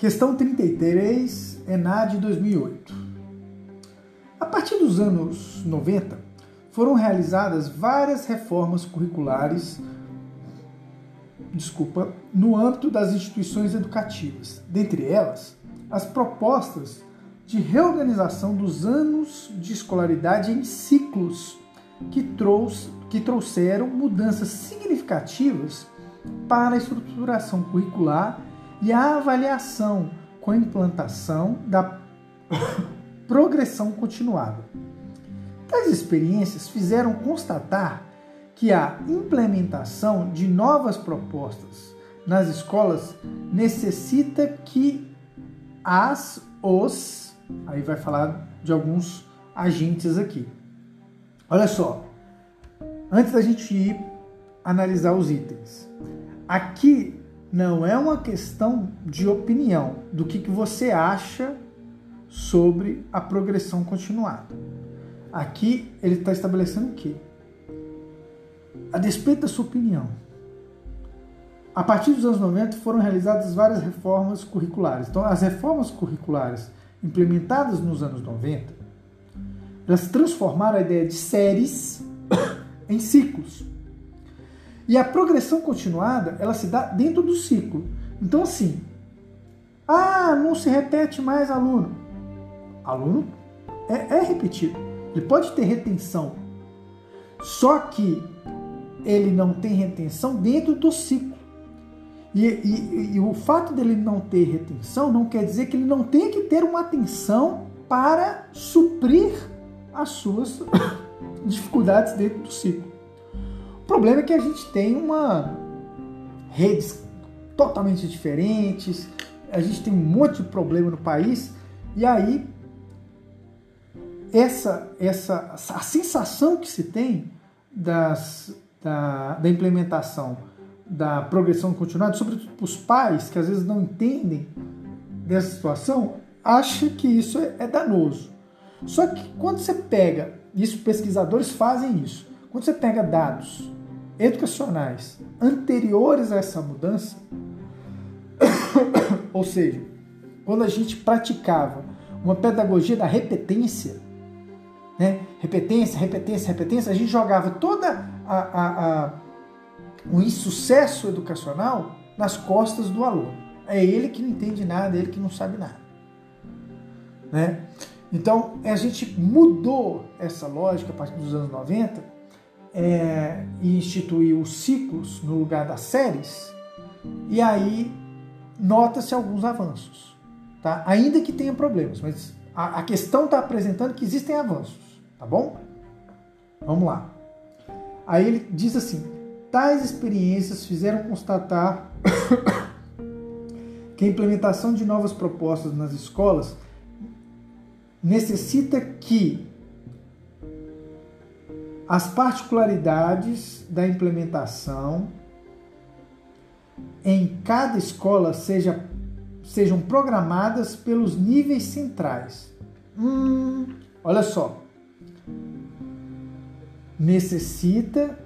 Questão 33, ENAD 2008. A partir dos anos 90, foram realizadas várias reformas curriculares desculpa, no âmbito das instituições educativas. Dentre elas, as propostas de reorganização dos anos de escolaridade em ciclos que, trouxe, que trouxeram mudanças significativas para a estruturação curricular e a avaliação com a implantação da progressão continuada. Tais experiências fizeram constatar que a implementação de novas propostas nas escolas necessita que as, os, aí vai falar de alguns agentes aqui. Olha só, antes da gente ir analisar os itens, aqui não é uma questão de opinião do que, que você acha sobre a progressão continuada. Aqui ele está estabelecendo o quê? A despeito da sua opinião, a partir dos anos 90 foram realizadas várias reformas curriculares. Então, as reformas curriculares implementadas nos anos 90, elas transformaram a ideia de séries em ciclos. E a progressão continuada, ela se dá dentro do ciclo. Então, assim, ah, não se repete mais aluno. Aluno é, é repetido. Ele pode ter retenção. Só que ele não tem retenção dentro do ciclo. E, e, e, o fato dele não ter retenção não quer dizer que ele não tenha que ter uma atenção para suprir as suas dificuldades dentro do ciclo problema é que a gente tem uma redes totalmente diferentes, a gente tem um monte de problema no país e aí essa essa a sensação que se tem das, da, da implementação da progressão continuada, sobretudo os pais que às vezes não entendem dessa situação, acha que isso é, é danoso. Só que quando você pega, isso pesquisadores fazem isso, quando você pega dados educacionais anteriores a essa mudança, ou seja, quando a gente praticava uma pedagogia da repetência, né? repetência, repetência, repetência, a gente jogava toda a, a, a, o insucesso educacional nas costas do aluno. É ele que não entende nada, é ele que não sabe nada. Né? Então, a gente mudou essa lógica a partir dos anos 90 é, e instituiu os ciclos no lugar das séries, e aí nota-se alguns avanços. Tá? Ainda que tenha problemas, mas a, a questão está apresentando que existem avanços, tá bom? Vamos lá. Aí ele diz assim: tais experiências fizeram constatar que a implementação de novas propostas nas escolas necessita que as particularidades da implementação em cada escola seja, sejam programadas pelos níveis centrais. Hum, olha só. Necessita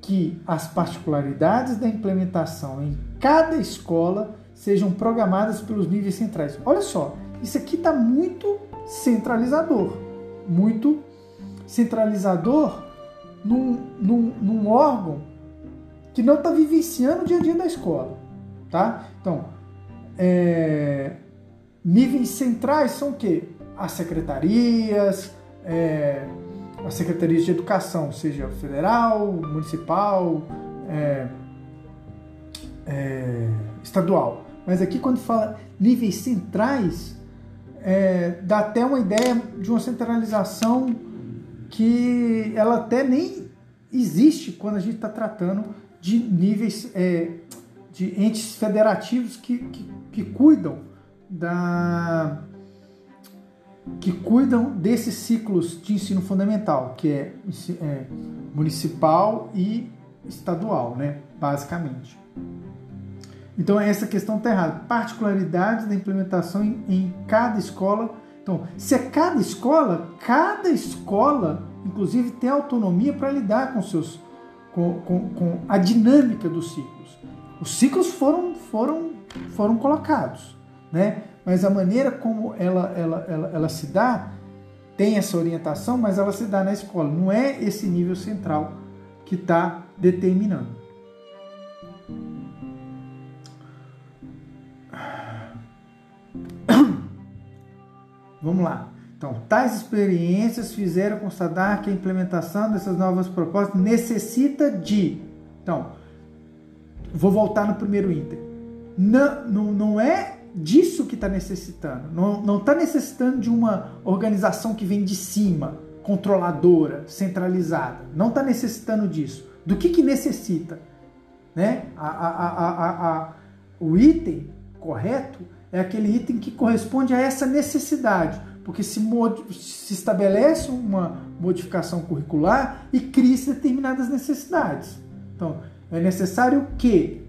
que as particularidades da implementação em cada escola sejam programadas pelos níveis centrais. Olha só, isso aqui está muito centralizador. Muito centralizador num, num, num órgão que não está vivenciando o dia a dia da escola. Tá? Então, é, níveis centrais são o quê? As secretarias, é, as secretarias de educação, seja federal, municipal, é, é, estadual. Mas aqui quando fala níveis centrais, é, dá até uma ideia de uma centralização que ela até nem existe quando a gente está tratando de níveis é, de entes federativos que, que, que, cuidam da que cuidam desses ciclos de ensino fundamental, que é, é municipal e estadual, né, basicamente. Então essa questão está errada. Particularidades da implementação em, em cada escola então, se é cada escola, cada escola, inclusive, tem autonomia para lidar com seus, com, com, com, a dinâmica dos ciclos. Os ciclos foram, foram, foram colocados, né? Mas a maneira como ela, ela, ela, ela se dá tem essa orientação, mas ela se dá na escola. Não é esse nível central que está determinando. Vamos lá. Então, tais experiências fizeram constatar que a implementação dessas novas propostas necessita de. Então, vou voltar no primeiro item. Não, não, não é disso que está necessitando. Não está necessitando de uma organização que vem de cima, controladora, centralizada. Não está necessitando disso. Do que, que necessita? Né? A, a, a, o item correto é aquele item que corresponde a essa necessidade, porque se, se estabelece uma modificação curricular e cria-se determinadas necessidades. Então, é necessário que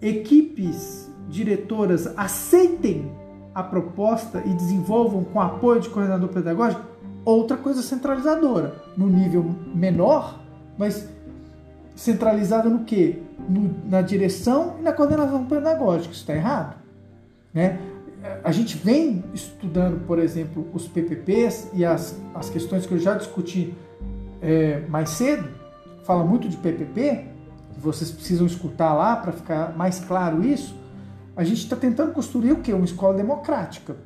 equipes diretoras aceitem a proposta e desenvolvam com apoio de coordenador pedagógico outra coisa centralizadora, no nível menor, mas centralizada no que? na direção e na coordenação pedagógica. Isso está errado. Né? A gente vem estudando, por exemplo, os PPPs e as, as questões que eu já discuti é, mais cedo, fala muito de PPP, vocês precisam escutar lá para ficar mais claro isso. A gente está tentando construir o que? Uma escola democrática.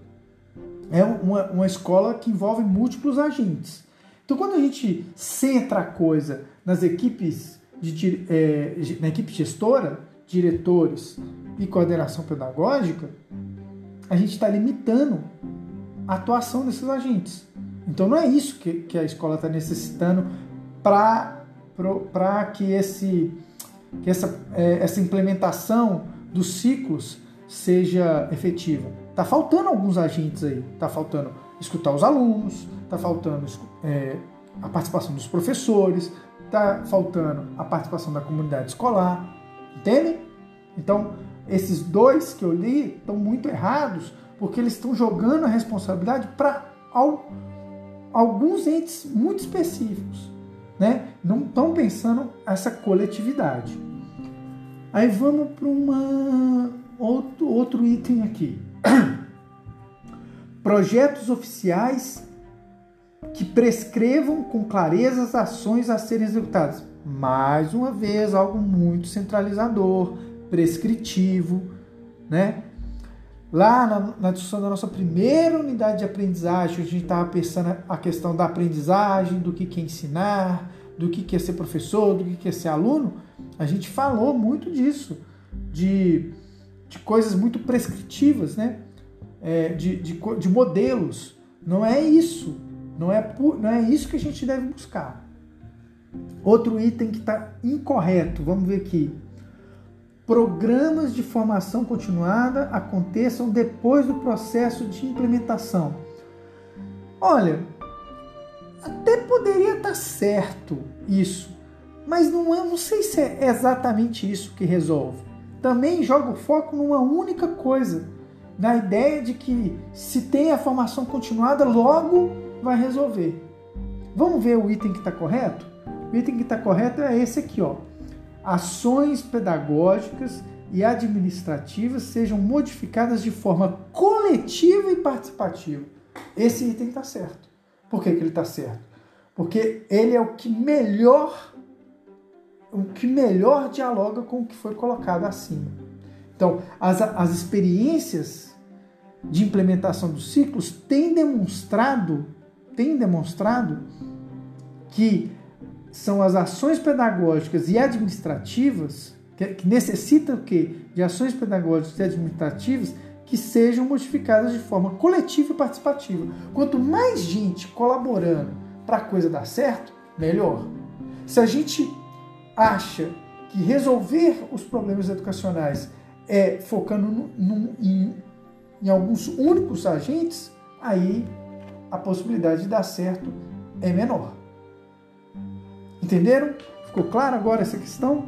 É uma, uma escola que envolve múltiplos agentes. Então, quando a gente centra a coisa nas equipes, de, é, na equipe gestora, diretores e coordenação pedagógica, a gente está limitando a atuação desses agentes. Então, não é isso que, que a escola está necessitando para que esse que essa, é, essa implementação dos ciclos seja efetiva. Está faltando alguns agentes aí. Está faltando escutar os alunos, está faltando é, a participação dos professores, está faltando a participação da comunidade escolar. Entende? Então, esses dois que eu li estão muito errados porque eles estão jogando a responsabilidade para alguns entes muito específicos né? Não estão pensando essa coletividade. Aí vamos para uma outro, outro item aqui. Projetos oficiais que prescrevam com clareza as ações a serem executadas. Mais uma vez, algo muito centralizador, prescritivo, né? Lá na, na, discussão da nossa primeira unidade de aprendizagem, a gente estava pensando a questão da aprendizagem, do que, que é ensinar, do que, que é ser professor, do que, que é ser aluno. A gente falou muito disso, de, de coisas muito prescritivas, né? É, de, de, de modelos. Não é isso. Não é, não é isso que a gente deve buscar. Outro item que está incorreto, vamos ver aqui programas de formação continuada aconteçam depois do processo de implementação. Olha, até poderia estar certo isso, mas não, é, não sei se é exatamente isso que resolve. Também joga o foco numa única coisa, na ideia de que se tem a formação continuada, logo vai resolver. Vamos ver o item que está correto? O item que está correto é esse aqui, ó ações pedagógicas e administrativas sejam modificadas de forma coletiva e participativa. Esse item está certo. Por que, que ele está certo? Porque ele é o que melhor o que melhor dialoga com o que foi colocado acima. Então, as, as experiências de implementação dos ciclos têm demonstrado, têm demonstrado que são as ações pedagógicas e administrativas que, necessitam o quê? De ações pedagógicas e administrativas que sejam modificadas de forma coletiva e participativa. Quanto mais gente colaborando para a coisa dar certo, melhor. Se a gente acha que resolver os problemas educacionais é focando no, em, em alguns únicos agentes, aí a possibilidade de dar certo é menor. Entenderam? Ficou claro agora essa questão?